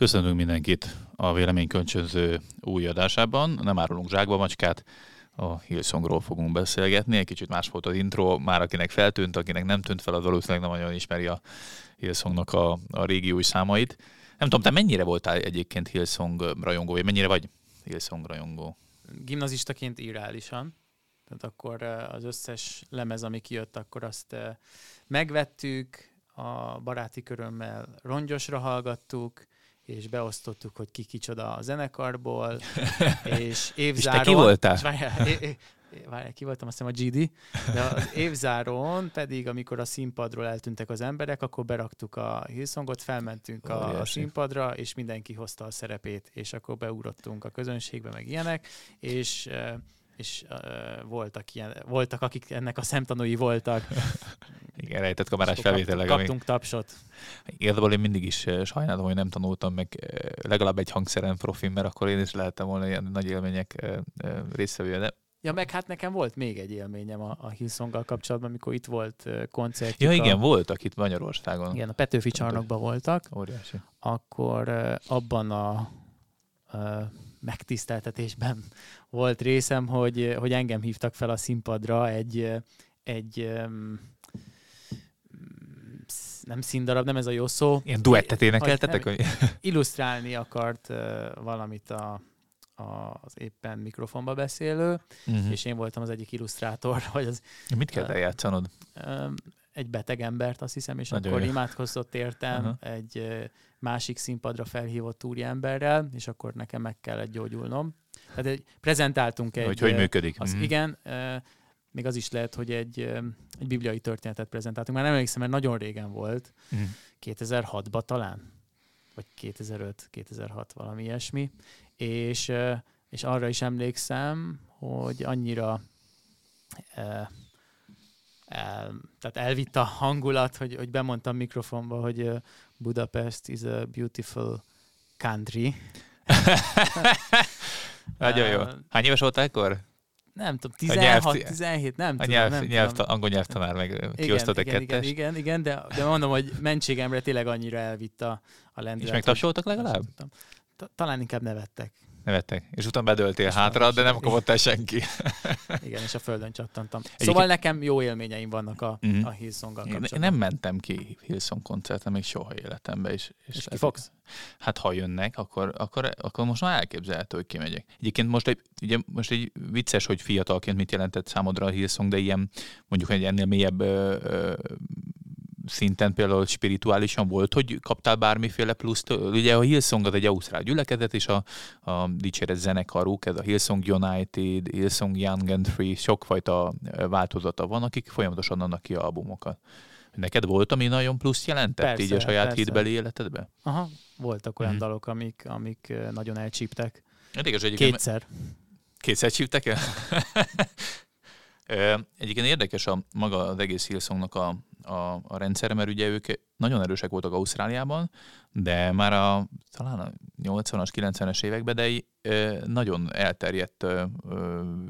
Köszönünk mindenkit a véleményköncsönző új adásában. Nem árulunk zsákba macskát, a Hillsongról fogunk beszélgetni. Egy kicsit más volt az intro, már akinek feltűnt, akinek nem tűnt fel, az valószínűleg nem nagyon ismeri a Hillsongnak a, a régi új számait. Nem tudom, te mennyire voltál egyébként Hillsong rajongó, vagy mennyire vagy Hillsong rajongó? Gimnazistaként irreálisan. Tehát akkor az összes lemez, ami kijött, akkor azt megvettük, a baráti körömmel rongyosra hallgattuk, és beosztottuk, hogy ki kicsoda a zenekarból, és évzáron... És te ki voltál? Várjál, várjál, ki voltam, azt hiszem a GD, de az évzáron pedig, amikor a színpadról eltűntek az emberek, akkor beraktuk a Hillsongot, felmentünk a, a színpadra, és mindenki hozta a szerepét, és akkor beugrottunk a közönségbe, meg ilyenek, és és uh, voltak, ilyen, voltak, akik ennek a szemtanúi voltak. Igen, rejtett kamerás felvételek. Kaptunk amik... tapsot. Igazából én mindig is sajnálom, hogy nem tanultam meg legalább egy hangszeren profin, mert akkor én is lehettem volna ilyen nagy élmények résztvevője, de Ja, meg hát nekem volt még egy élményem a, a Hillsonggal kapcsolatban, amikor itt volt koncert. Ja, igen, a, voltak itt Magyarországon. Igen, a Petőfi csarnokban voltak. Óriási. Akkor abban a, a megtiszteltetésben volt részem, hogy, hogy engem hívtak fel a színpadra egy, egy nem színdarab, nem ez a jó szó. Ilyen duettet énekeltetek? Hogy illusztrálni akart valamit a, az éppen mikrofonba beszélő, uh-huh. és én voltam az egyik illusztrátor. Vagy az, Mit kell eljátszanod? Egy beteg embert, azt hiszem, és Nagyon akkor jó. imádkozott értem uh-huh. egy másik színpadra felhívott úriemberrel, és akkor nekem meg kellett gyógyulnom. Tehát egy, prezentáltunk egy... Hogy hogy működik. Az, mm. Igen, még az is lehet, hogy egy, egy bibliai történetet prezentáltunk. Már nem emlékszem, mert nagyon régen volt. Mm. 2006-ban talán. Vagy 2005, 2006, valami ilyesmi. És, és arra is emlékszem, hogy annyira tehát elvitt a hangulat, hogy, hogy bemondtam mikrofonba, hogy Budapest is a beautiful country. Nagyon jó. Hány éves voltál akkor? Nem tudom, 16, nyelv, 17, nem a tudom. Nyelv, nem nyelv, tudom. Angol nyelvtanár meg kiosztott igen, egy igen, igen, igen, de, de mondom, hogy mentségemre tényleg annyira elvitt a, a lendület. És megtapsoltak legalább? Talán inkább nevettek. Nevettek. És utána bedöltél és hátra, de nem kapott el senki. Igen, és a földön csattantam. Egyébként... Szóval nekem jó élményeim vannak a, uh-huh. a hillsong kapcsolatban. Én nem mentem ki Hillsong koncertre még soha életemben. És, és, és ki fogsz? Hát ha jönnek, akkor, akkor, akkor most már elképzelhető, hogy kimegyek. Egyébként most egy, ugye, most egy vicces, hogy fiatalként mit jelentett számodra a Hillsong, de ilyen mondjuk egy ennél mélyebb ö, ö, szinten például spirituálisan volt, hogy kaptál bármiféle pluszt? Ugye a Hillsong az egy ausztrál gyülekezet, és a, a dicséret zenekaruk, ez a Hillsong United, Hillsong Young and Free, sokfajta változata van, akik folyamatosan adnak ki albumokat. Neked volt, ami nagyon plusz jelentett persze, így a saját persze. hitbeli életedbe? Aha, voltak olyan mm. dalok, amik, amik nagyon elcsíptek. Érdekes, hogy Kétszer. Kétszer csíptek el? Egyébként érdekes a maga az egész Hillsongnak a, a, a rendszere, mert ugye ők nagyon erősek voltak Ausztráliában, de már a talán a 80-as, 90-es években, de nagyon elterjedt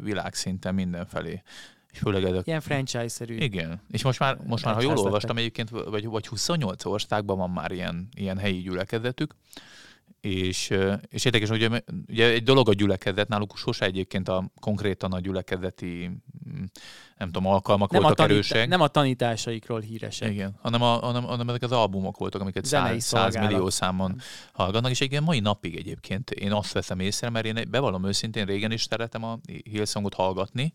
világszinten mindenfelé. És főleg ezek... Ilyen franchise-szerű. Igen. És most már, most már ha jól olvastam egyébként, vagy, vagy 28 országban van már ilyen, ilyen helyi gyülekezetük, és, és érdekes, hogy ugye egy dolog a gyülekezet, náluk sose egyébként a konkrétan a gyülekezeti nem tudom, alkalmak nem voltak a tanít- erősek. Nem a tanításaikról híresek. Igen, hanem, a, hanem, hanem ezek az albumok voltak, amiket száz, száz millió számon hallgatnak, és egy mai napig egyébként én azt veszem észre, mert én bevallom őszintén, régen is szeretem a Hillsongot hallgatni,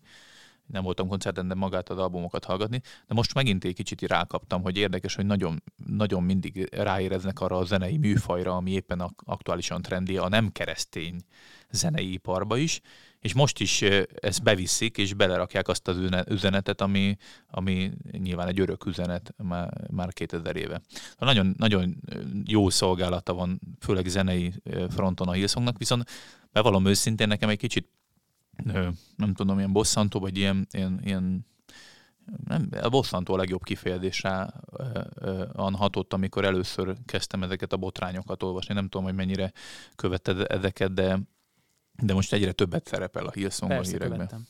nem voltam koncerten, de magát az albumokat hallgatni, de most megint egy kicsit rákaptam, hogy érdekes, hogy nagyon, nagyon mindig ráéreznek arra a zenei műfajra, ami éppen aktuálisan trendi a nem keresztény zenei iparba is, és most is ezt beviszik, és belerakják azt az üzenetet, ami, ami nyilván egy örök üzenet már, már 2000 éve. Nagyon, nagyon jó szolgálata van, főleg zenei fronton a Hillsongnak, viszont bevallom őszintén, nekem egy kicsit nem tudom, ilyen bosszantó, vagy ilyen, ilyen, ilyen nem, a bosszantó a legjobb kifejezésre hatott, amikor először kezdtem ezeket a botrányokat olvasni. Nem tudom, hogy mennyire követted ezeket, de, de most egyre többet szerepel a Hillsong a hírekben.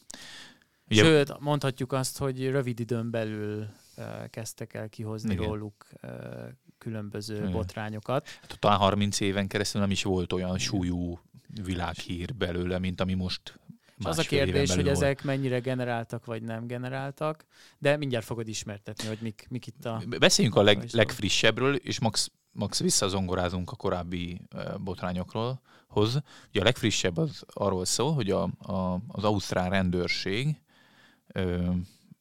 Ugye, Sőt, mondhatjuk azt, hogy rövid időn belül kezdtek el kihozni Igen. róluk különböző Igen. botrányokat. Hát talán 30 éven keresztül nem is volt olyan súlyú világhír belőle, mint ami most és az a kérdés, hogy ezek mennyire generáltak, vagy nem generáltak, de mindjárt fogod ismertetni, hogy mik, mik itt a... Beszéljünk a leg, legfrissebbről, és max, max visszazongorázunk a korábbi botrányokról. Hoz. Ugye a legfrissebb az arról szól, hogy a, a, az ausztrál rendőrség uh,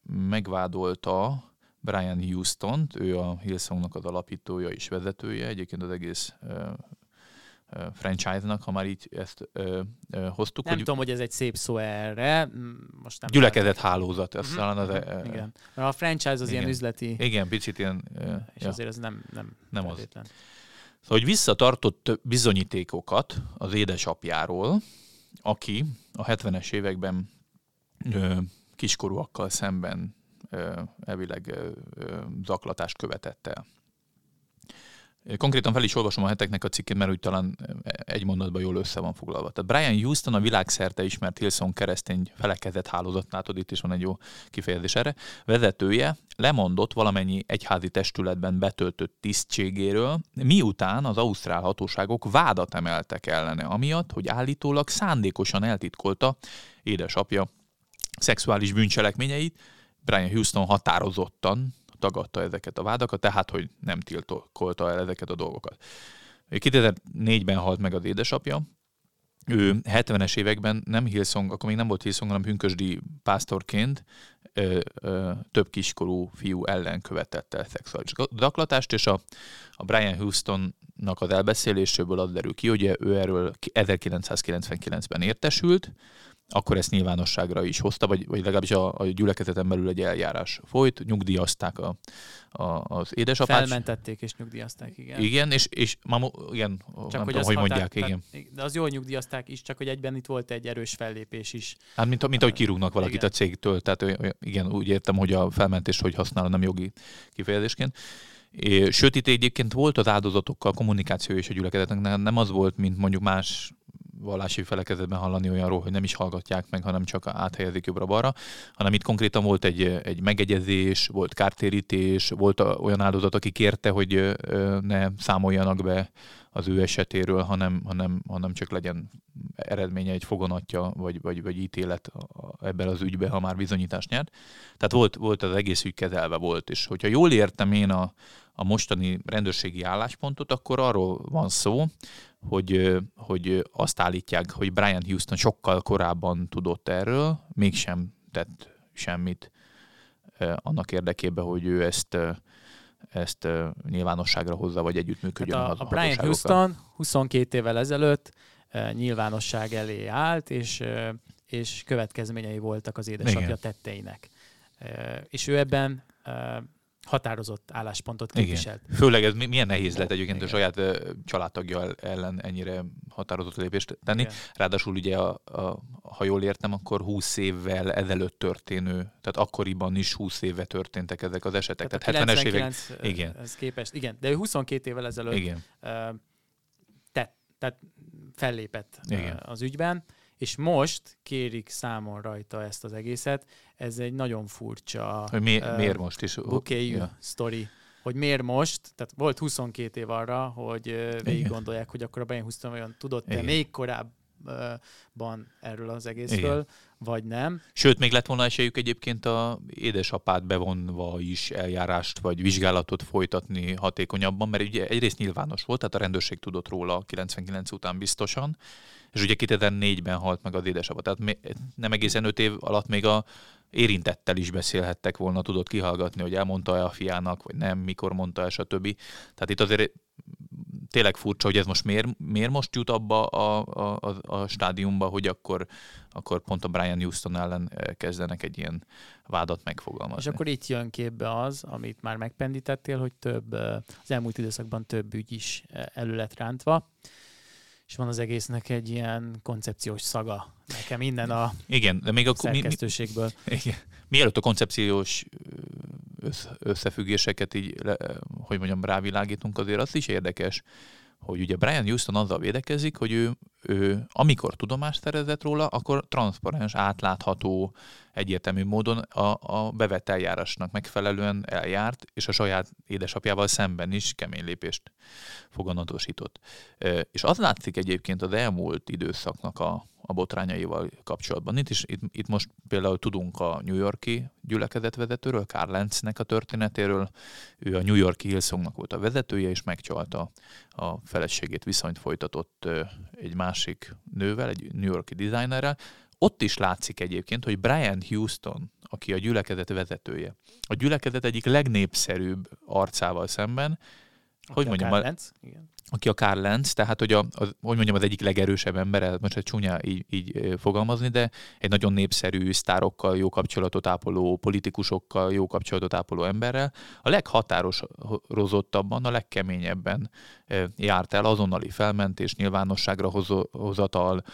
megvádolta Brian Houston-t, ő a Hillsongnak az alapítója és vezetője, egyébként az egész franchise-nak, ha már így ezt ö, ö, hoztuk. Nem hogy tudom, hogy ez egy szép szó erre. Most nem gyülekezett hálózat, ez talán az... Uh, igen. Mert a franchise az igen. ilyen üzleti... Igen, picit ilyen... Ö, és ja. azért ez nem, nem, nem az. Szóval, hogy visszatartott bizonyítékokat az édesapjáról, aki a 70-es években ö, kiskorúakkal szemben ö, elvileg ö, ö, zaklatást követett el. Konkrétan fel is olvasom a heteknek a cikkét, mert úgy talán egy mondatban jól össze van foglalva. Tehát Brian Houston a világszerte ismert Hillsong keresztény felekezett hálózat, látod, itt is van egy jó kifejezés erre, vezetője lemondott valamennyi egyházi testületben betöltött tisztségéről, miután az ausztrál hatóságok vádat emeltek ellene, amiatt, hogy állítólag szándékosan eltitkolta édesapja szexuális bűncselekményeit, Brian Houston határozottan tagadta ezeket a vádakat, tehát hogy nem tiltolta el ezeket a dolgokat. 2004-ben halt meg az édesapja, ő 70-es években nem Hillsong, akkor még nem volt Hillsong, hanem pünkösdi pásztorként ö, ö, több kiskorú fiú ellen követett el szexuális zaklatást, és a, a Brian Houstonnak az elbeszéléséből az derül ki, hogy ő erről 1999-ben értesült, akkor ezt nyilvánosságra is hozta, vagy, vagy legalábbis a, a gyülekezeten belül egy eljárás folyt, nyugdíjazták a, a, az édesapát. Felmentették és nyugdíjazták, igen. Igen, és, és mamu, igen, csak nem hogy, tudom, hogy mondják, tehát, igen. De az jól nyugdíjazták is, csak hogy egyben itt volt egy erős fellépés is. Hát mint, mint ahogy kirúgnak valakit igen. a cégtől, tehát igen, úgy értem, hogy a felmentés, hogy használom nem jogi kifejezésként. Sőt, itt egyébként volt az áldozatokkal kommunikáció és a gyülekezetnek, nem az volt, mint mondjuk más vallási felekezetben hallani olyanról, hogy nem is hallgatják meg, hanem csak áthelyezik jobbra-balra, hanem itt konkrétan volt egy, egy megegyezés, volt kártérítés, volt olyan áldozat, aki kérte, hogy ne számoljanak be az ő esetéről, hanem, hanem, hanem csak legyen eredménye egy fogonatja, vagy, vagy, vagy ítélet ebben az ügyben, ha már bizonyítást nyert. Tehát volt, volt az egész ügy kezelve volt, és hogyha jól értem én a, a mostani rendőrségi álláspontot, akkor arról van szó, hogy, hogy azt állítják, hogy Brian Houston sokkal korábban tudott erről, mégsem tett semmit annak érdekében, hogy ő ezt ezt nyilvánosságra hozza, vagy együttműködjön hát a, a Brian Houston 22 évvel ezelőtt nyilvánosság elé állt, és, és következményei voltak az édesapja Igen. tetteinek. És ő ebben határozott álláspontot képviselt. Igen. Főleg ez milyen nehéz lett egyébként Igen. a saját családtagja ellen ennyire határozott lépést tenni. Igen. Ráadásul ugye, a, a, ha jól értem, akkor 20 évvel ezelőtt történő, tehát akkoriban is 20 éve történtek ezek az esetek. Tehát, tehát 70-es évek. Igen. Ez képest, igen. De ő 22 évvel ezelőtt igen. tett, tehát fellépett igen. az ügyben és most kérik számon rajta ezt az egészet. Ez egy nagyon furcsa hogy mi, uh, miért most is? Bukéjű ja. sztori hogy miért most, tehát volt 22 év arra, hogy végig gondolják, hogy akkor a Brian Houston olyan tudott-e még korábban erről az egészről, Igen. vagy nem. Sőt, még lett volna esélyük egyébként a édesapát bevonva is eljárást vagy vizsgálatot folytatni hatékonyabban, mert ugye egyrészt nyilvános volt, tehát a rendőrség tudott róla 99 után biztosan, és ugye 2004-ben halt meg az édesapa. Tehát nem egészen öt év alatt még a érintettel is beszélhettek volna, tudott kihallgatni, hogy elmondta-e a fiának, vagy nem, mikor mondta el, stb. Tehát itt azért tényleg furcsa, hogy ez most miért, miért most jut abba a, a, a, a stádiumba, hogy akkor, akkor pont a Brian Houston ellen eh, kezdenek egy ilyen vádat megfogalmazni. És akkor itt jön képbe az, amit már megpendítettél, hogy több, eh, az elmúlt időszakban több ügy is eh, elő rántva és van az egésznek egy ilyen koncepciós szaga nekem innen a igen, de még akkor szerkesztőségből. Mi, igen. Mielőtt a koncepciós összefüggéseket így, hogy mondjam, rávilágítunk, azért az is érdekes, hogy ugye Brian Houston azzal védekezik, hogy ő ő, amikor tudomást szerezett róla, akkor transzparens, átlátható, egyértelmű módon a, a bevett eljárásnak megfelelően eljárt, és a saját édesapjával szemben is kemény lépést foganatosított. És az látszik egyébként az elmúlt időszaknak a, a botrányaival kapcsolatban. Itt, is, itt, itt most például tudunk a New Yorki gyülekezetvezetőről, Karl Lenznek a történetéről. Ő a New Yorki Hillsongnak volt a vezetője, és megcsalta a feleségét, viszonyt folytatott egy másik nővel, egy New Yorki designerrel. Ott is látszik egyébként, hogy Brian Houston, aki a gyülekezet vezetője, a gyülekezet egyik legnépszerűbb arcával szemben, hogy mondjam, a, igen aki a Karl Lenz, tehát hogy, a, az, hogy mondjam, az egyik legerősebb ember, most egy csúnya így, így fogalmazni, de egy nagyon népszerű sztárokkal jó kapcsolatot ápoló, politikusokkal jó kapcsolatot ápoló emberrel, a leghatározottabban, a legkeményebben járt el azonnali felmentés, nyilvánosságra hozatal,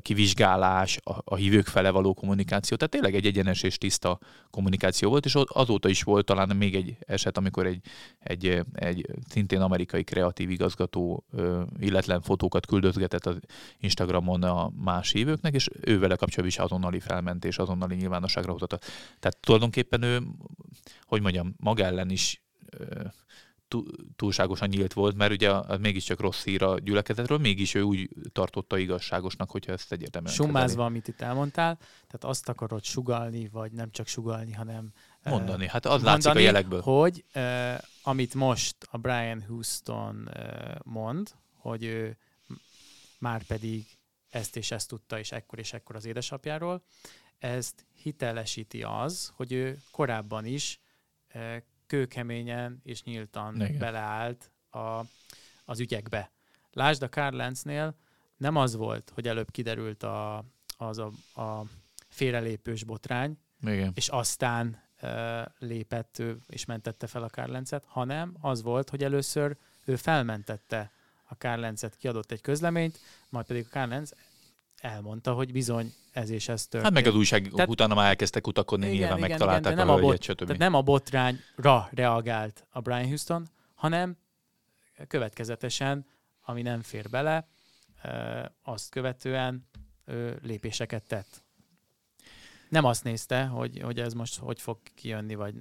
kivizsgálás, a, a hívők fele való kommunikáció. Tehát tényleg egy egyenes és tiszta kommunikáció volt, és azóta is volt talán még egy eset, amikor egy, egy, egy szintén amerikai kreatív igazgató illetlen fotókat küldözgetett az Instagramon a más hívőknek, és ő vele kapcsolatban is azonnali felmentés, azonnali nyilvánosságra hozatal. Tehát tulajdonképpen ő, hogy mondjam, maga ellen is túlságosan nyílt volt, mert ugye az mégiscsak rossz hír a gyülekezetről, mégis ő úgy tartotta igazságosnak, hogyha ezt egyértelműen Summázva, amit itt elmondtál, tehát azt akarod sugalni, vagy nem csak sugalni, hanem mondani. Hát az mondani, látszik a jelekből. Hogy uh, amit most a Brian Houston uh, mond, hogy ő már pedig ezt és ezt tudta, és ekkor és ekkor az édesapjáról, ezt hitelesíti az, hogy ő korábban is uh, kőkeményen és nyíltan Igen. beleállt a, az ügyekbe. Lásd a Karl Lenznél, nem az volt, hogy előbb kiderült a, az a, a félrelépős botrány, Igen. és aztán lépett és mentette fel a Karl Lenzet, hanem az volt, hogy először ő felmentette a Karl Lenzet, kiadott egy közleményt, majd pedig a Karl Lenz elmondta, hogy bizony ez és ez történt. Hát meg az újság tehát, utána már elkezdtek kutakodni, igen, nyilván igen, megtalálták igen, a, nem a bot, stb. Tehát nem a botrányra reagált a Brian Houston, hanem következetesen, ami nem fér bele, azt követően lépéseket tett. Nem azt nézte, hogy, hogy ez most hogy fog kijönni, vagy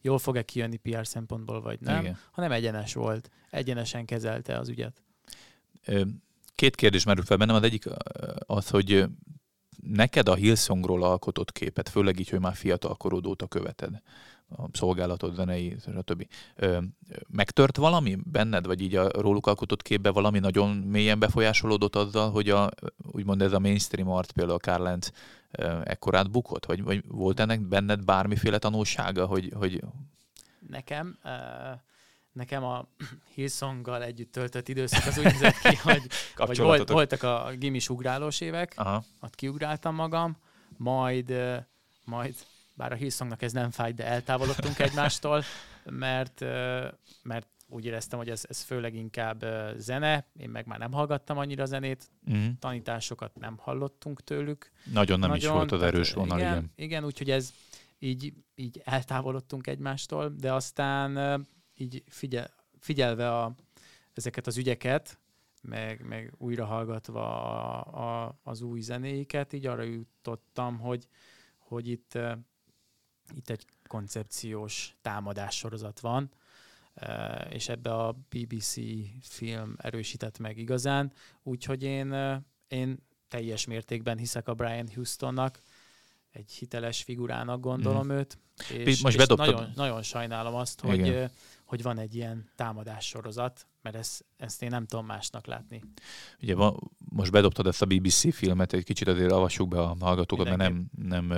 jól fog-e kijönni PR szempontból, vagy nem, Igen. hanem egyenes volt. Egyenesen kezelte az ügyet. Két kérdés merül fel bennem. Az egyik az, hogy neked a Hillsongról alkotott képet, főleg így, hogy már fiatal korod óta követed a szolgálatod, zenei, stb. Megtört valami benned, vagy így a róluk alkotott képbe valami nagyon mélyen befolyásolódott azzal, hogy a, úgymond ez a mainstream art, például a Karl Lenz ekkorát bukott? Vagy, vagy volt ennek benned bármiféle tanulsága, hogy... hogy... Nekem uh nekem a Hillsonggal együtt töltött időszak az úgy nézett ki, hogy, hogy volt, voltak a gimis ugrálós évek, Aha. ott kiugráltam magam, majd, majd bár a Hillsongnak ez nem fájt, de eltávolodtunk egymástól, mert, mert úgy éreztem, hogy ez, ez főleg inkább zene, én meg már nem hallgattam annyira zenét, uh-huh. tanításokat nem hallottunk tőlük. Nagyon nem Nagyon, is volt az erős vonal, igen. Igen, igen úgyhogy ez így, így eltávolodtunk egymástól, de aztán így figyel, figyelve a, ezeket az ügyeket, meg, meg újra hallgatva a, a, az új zenéiket, így arra jutottam, hogy, hogy itt, itt egy koncepciós támadás sorozat van, és ebbe a BBC film erősített meg igazán, úgyhogy én, én teljes mértékben hiszek a Brian Houstonnak, egy hiteles figurának gondolom mm. őt, és, Most és nagyon, nagyon sajnálom azt, hogy, hogy van egy ilyen támadás sorozat, mert ezt, ezt én nem tudom másnak látni. Ugye van, most bedobtad ezt a BBC filmet, egy kicsit azért avassuk be a hallgatókat, mert nem, nem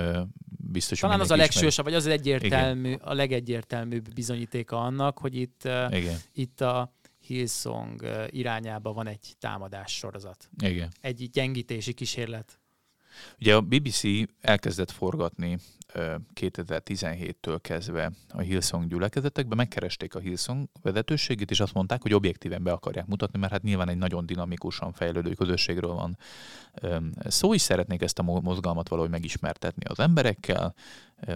biztos, Talán az a legsősebb, vagy az egyértelmű, a legegyértelműbb bizonyítéka annak, hogy itt, Igen. itt a Hillsong irányába van egy támadás sorozat. Igen. Egy gyengítési kísérlet. Ugye a BBC elkezdett forgatni 2017-től kezdve a Hillsong gyülekezetekbe, megkeresték a Hillsong vezetőségét, és azt mondták, hogy objektíven be akarják mutatni, mert hát nyilván egy nagyon dinamikusan fejlődő közösségről van szó, is szeretnék ezt a mozgalmat valahogy megismertetni az emberekkel,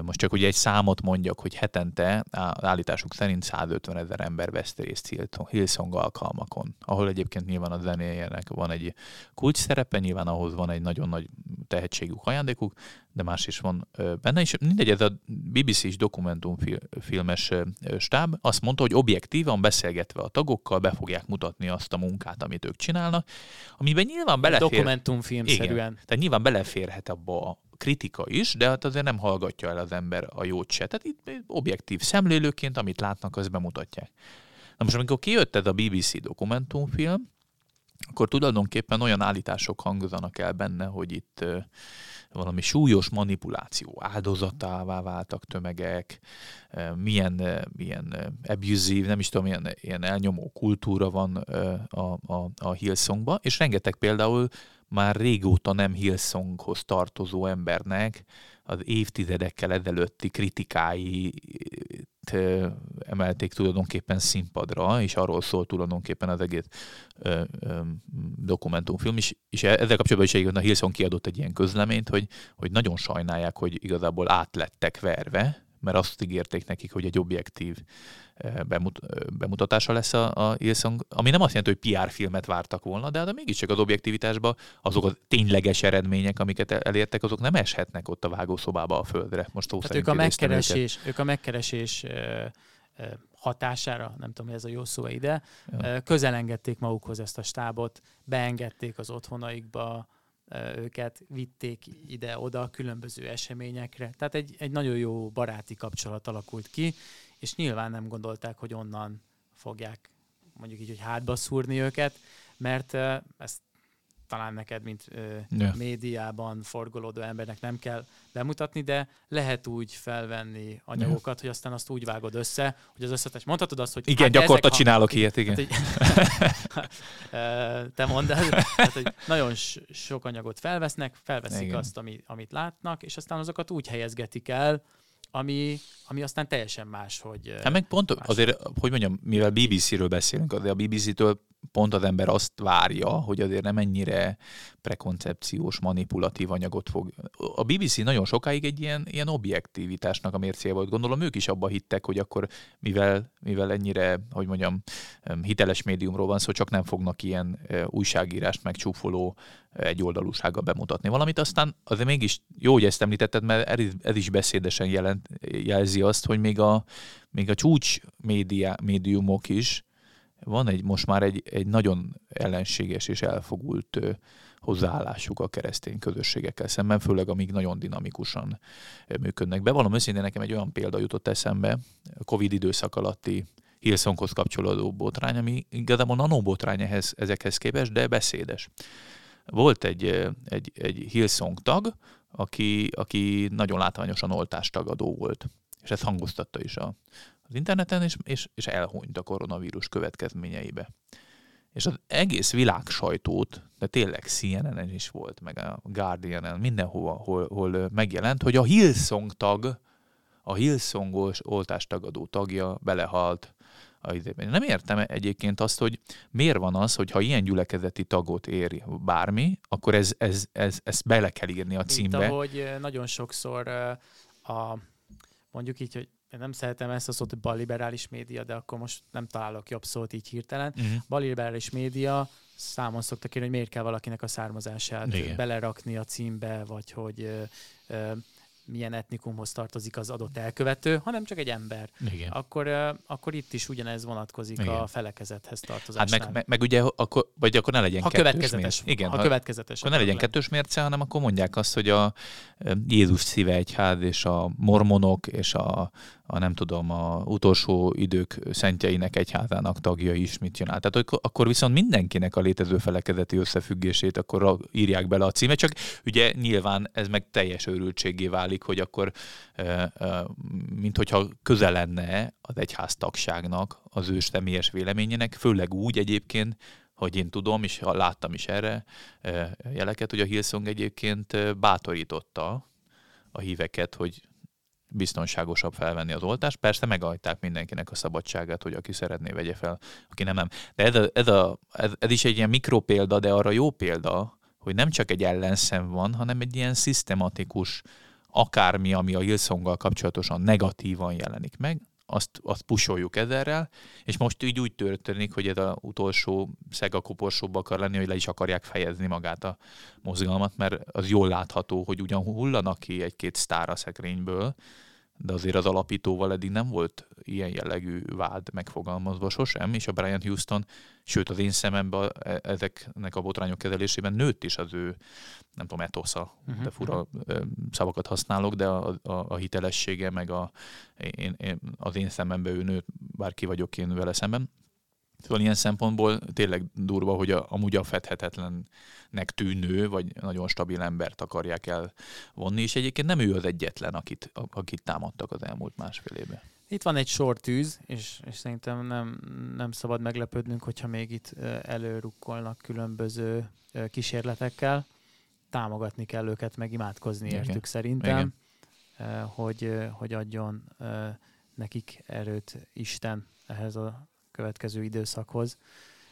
most csak ugye egy számot mondjak, hogy hetente állításuk szerint 150 ezer ember vesz részt Hillsong alkalmakon, ahol egyébként nyilván a zenéjének van egy kulcs szerepe, nyilván ahhoz van egy nagyon nagy tehetségük, ajándékuk, de más is van benne, és mindegy, ez a BBC-s dokumentumfilmes stáb azt mondta, hogy objektívan beszélgetve a tagokkal be fogják mutatni azt a munkát, amit ők csinálnak, amiben nyilván belefér... Dokumentumfilmszerűen. Igen, tehát nyilván beleférhet abba a kritika is, de hát azért nem hallgatja el az ember a jót se. Tehát itt objektív szemlélőként, amit látnak, az bemutatják. Na most, amikor kijött ez a BBC dokumentumfilm, akkor tulajdonképpen olyan állítások hangzanak el benne, hogy itt valami súlyos manipuláció áldozatává váltak tömegek, milyen, milyen abusive, nem is tudom, milyen, ilyen elnyomó kultúra van a, a, a Hillsongba, és rengeteg például már régóta nem Hillsonghoz tartozó embernek az évtizedekkel ezelőtti kritikái emelték tulajdonképpen színpadra, és arról szól tulajdonképpen az egész ö, ö, dokumentumfilm, és, és e, ezzel kapcsolatban is a Hillsong kiadott egy ilyen közleményt, hogy, hogy nagyon sajnálják, hogy igazából átlettek verve, mert azt ígérték nekik, hogy egy objektív bemut, bemutatása lesz a, a Hillsong, ami nem azt jelenti, hogy PR filmet vártak volna, de, de mégiscsak az objektivitásban azok a tényleges eredmények, amiket elértek, azok nem eshetnek ott a vágószobába a földre. Most szó ők a megkeresés, ők a megkeresés hatására, nem tudom, hogy ez a jó szó ide, ja. közelengedték magukhoz ezt a stábot, beengedték az otthonaikba, őket vitték ide-oda különböző eseményekre. Tehát egy, egy nagyon jó baráti kapcsolat alakult ki, és nyilván nem gondolták, hogy onnan fogják mondjuk így, hogy hátba szúrni őket, mert ezt talán neked, mint ö, yeah. médiában forgolódó embernek nem kell bemutatni, de lehet úgy felvenni anyagokat, yeah. hogy aztán azt úgy vágod össze, hogy az összetes. Mondhatod azt, hogy... Igen, hát gyakorta csinálok a... ilyet, igen. Hát, te mondd el, hát, hogy nagyon sok anyagot felvesznek, felveszik igen. azt, ami, amit látnak, és aztán azokat úgy helyezgetik el, ami, ami aztán teljesen más, hogy... Hát meg pont más azért, hogy mondjam, mivel BBC-ről beszélünk, azért a BBC-től pont az ember azt várja, hogy azért nem ennyire prekoncepciós, manipulatív anyagot fog. A BBC nagyon sokáig egy ilyen, ilyen objektivitásnak a mércéje volt. Gondolom ők is abba hittek, hogy akkor mivel, mivel ennyire, hogy mondjam, hiteles médiumról van szó, csak nem fognak ilyen újságírást megcsúfoló egyoldalúsággal bemutatni valamit. Aztán azért mégis jó, hogy ezt említetted, mert ez is beszédesen jelent, jelzi azt, hogy még a, még a csúcs média, médiumok is van egy most már egy, egy nagyon ellenséges és elfogult hozzáállásuk a keresztény közösségekkel szemben, főleg amíg nagyon dinamikusan működnek. Bevallom őszintén, nekem egy olyan példa jutott eszembe, a Covid időszak alatti Hillsonghoz kapcsolódó botrány, ami igazából nanobotrány ehhez, ezekhez képest, de beszédes. Volt egy, egy, egy Hillsong tag, aki, aki nagyon látványosan oltástagadó volt, és ezt hangoztatta is a, az interneten, és, és, és elhunyt a koronavírus következményeibe. És az egész világ sajtót, de tényleg CNN-en is volt, meg a Guardian-en, mindenhova, hol, hol megjelent, hogy a Hillsong tag, a Hillsongos oltástagadó tagja belehalt a izében. Nem értem egyébként azt, hogy miért van az, hogy ha ilyen gyülekezeti tagot éri bármi, akkor ez, ez, ez, ezt bele kell írni a címbe. Mint ahogy nagyon sokszor a, mondjuk így, hogy én nem szeretem ezt a szót, hogy balliberális média, de akkor most nem találok jobb szót így hirtelen. Uh-huh. Balliberális média számon szoktak kérni, hogy miért kell valakinek a származását Igen. belerakni a címbe, vagy hogy ö, ö, milyen etnikumhoz tartozik az adott elkövető, hanem csak egy ember. Igen. Akkor, akkor itt is ugyanez vonatkozik Igen. a felekezethez tartozásnál. Hát meg, meg, meg ugye, akkor, vagy akkor ne legyen ha kettős következetes, mérce. Igen, ha, ha következetes. Akkor ne legyen kettős mérce, hanem akkor mondják azt, hogy a Jézus szíve egyház és a mormonok és a, a nem tudom, a utolsó idők szentjeinek egyházának tagja is mit csinál. Tehát akkor viszont mindenkinek a létező felekezeti összefüggését akkor írják bele a címe, csak ugye nyilván ez meg teljes őrültségé válik, hogy akkor mint hogyha közel lenne az egyház tagságnak az ő személyes véleményének, főleg úgy egyébként, hogy én tudom, és láttam is erre jeleket, hogy a Hillsong egyébként bátorította a híveket, hogy biztonságosabb felvenni az oltást. Persze megadták mindenkinek a szabadságát, hogy aki szeretné, vegye fel, aki nem, nem. De ez, a, ez, a, ez, ez is egy ilyen mikropélda, de arra jó példa, hogy nem csak egy ellenszem van, hanem egy ilyen szisztematikus akármi, ami a Hillsonggal kapcsolatosan negatívan jelenik meg, azt, azt pusoljuk ezerrel, és most így úgy történik, hogy ez az utolsó szegakoporsóbb akar lenni, hogy le is akarják fejezni magát a mozgalmat, mert az jól látható, hogy ugyan hullanak ki egy-két sztár a szekrényből, de azért az alapítóval eddig nem volt ilyen jellegű vád megfogalmazva sosem, és a Brian Houston, sőt az én szememben e, ezeknek a botrányok kezelésében nőtt is az ő, nem tudom, etosza, uh-huh. de fura uh, szavakat használok, de a, a, a hitelessége, meg a, én, én, az én szememben ő nőtt, bárki vagyok én vele szemben. Szóval ilyen szempontból tényleg durva, hogy a, amúgy a fedhetetlennek tűnő, vagy nagyon stabil embert akarják elvonni, és egyébként nem ő az egyetlen, akit, akit támadtak az elmúlt másfél évben. Itt van egy sor tűz, és, és szerintem nem, nem szabad meglepődnünk, hogyha még itt előrukkolnak különböző kísérletekkel. Támogatni kell őket, meg imádkozni Igen. értük szerintem, Igen. hogy, hogy adjon nekik erőt Isten ehhez a következő időszakhoz,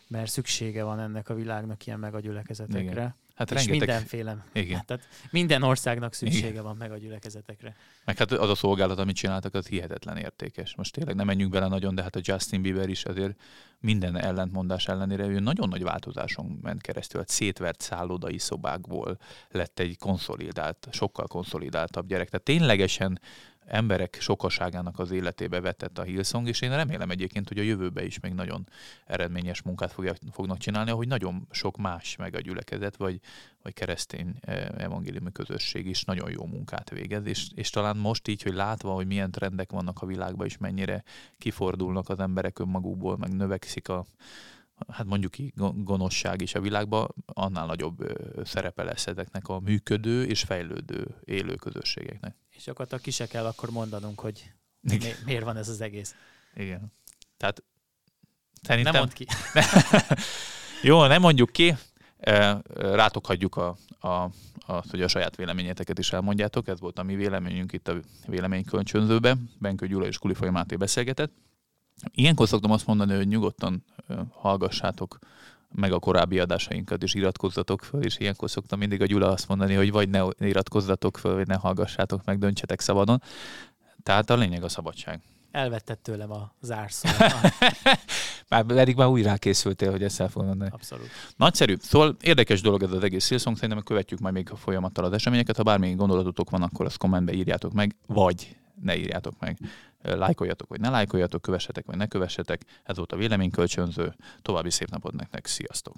mert szüksége van ennek a világnak ilyen megagyülekezetekre. Igen. Hát és rengeteg... mindenféle. Igen. Hát, tehát minden országnak szüksége Igen. van meg a gyülekezetekre. Meg hát az a szolgálat, amit csináltak, az hihetetlen értékes. Most tényleg nem menjünk bele nagyon, de hát a Justin Bieber is azért minden ellentmondás ellenére ő nagyon nagy változáson ment keresztül. Hát szétvert szállodai szobákból lett egy konszolidált, sokkal konszolidáltabb gyerek. Tehát ténylegesen emberek sokaságának az életébe vetett a Hillsong, és én remélem egyébként, hogy a jövőbe is még nagyon eredményes munkát fogja, fognak csinálni, ahogy nagyon sok más meg a gyülekezet, vagy, vagy keresztény eh, evangéliumi közösség is nagyon jó munkát végez, és, és talán most így, hogy látva, hogy milyen trendek vannak a világban, és mennyire kifordulnak az emberek önmagukból, meg növekszik a, hát mondjuk ki gonoszság is a világban, annál nagyobb szerepe lesz ezeknek a működő és fejlődő élő közösségeknek. És akkor ki se kell akkor mondanunk, hogy mi, miért van ez az egész. Igen. Tehát szerintem... Nem mond ki. Jó, nem mondjuk ki. Rátok hagyjuk a, a, azt, hogy a saját véleményeteket is elmondjátok. Ez volt a mi véleményünk itt a véleménykölcsönzőben. Benkő Gyula és Kulifai Máté beszélgetett. Ilyenkor szoktam azt mondani, hogy nyugodtan hallgassátok meg a korábbi adásainkat, és iratkozzatok föl, és ilyenkor szoktam mindig a Gyula azt mondani, hogy vagy ne iratkozzatok föl, vagy ne hallgassátok meg, döntsetek szabadon. Tehát a lényeg a szabadság. Elvetted tőlem a zárszó. már pedig már úgy rákészültél, hogy ezt el fogod mondani. Abszolút. Nagyszerű. Szóval érdekes dolog ez az egész Silsong, szerintem követjük majd még a folyamattal az eseményeket. Ha bármilyen gondolatotok van, akkor azt kommentbe írjátok meg, vagy ne írjátok meg lájkoljatok, vagy ne lájkoljatok, kövessetek, vagy ne kövessetek. Ez volt a véleménykölcsönző. További szép napot nektek, sziasztok!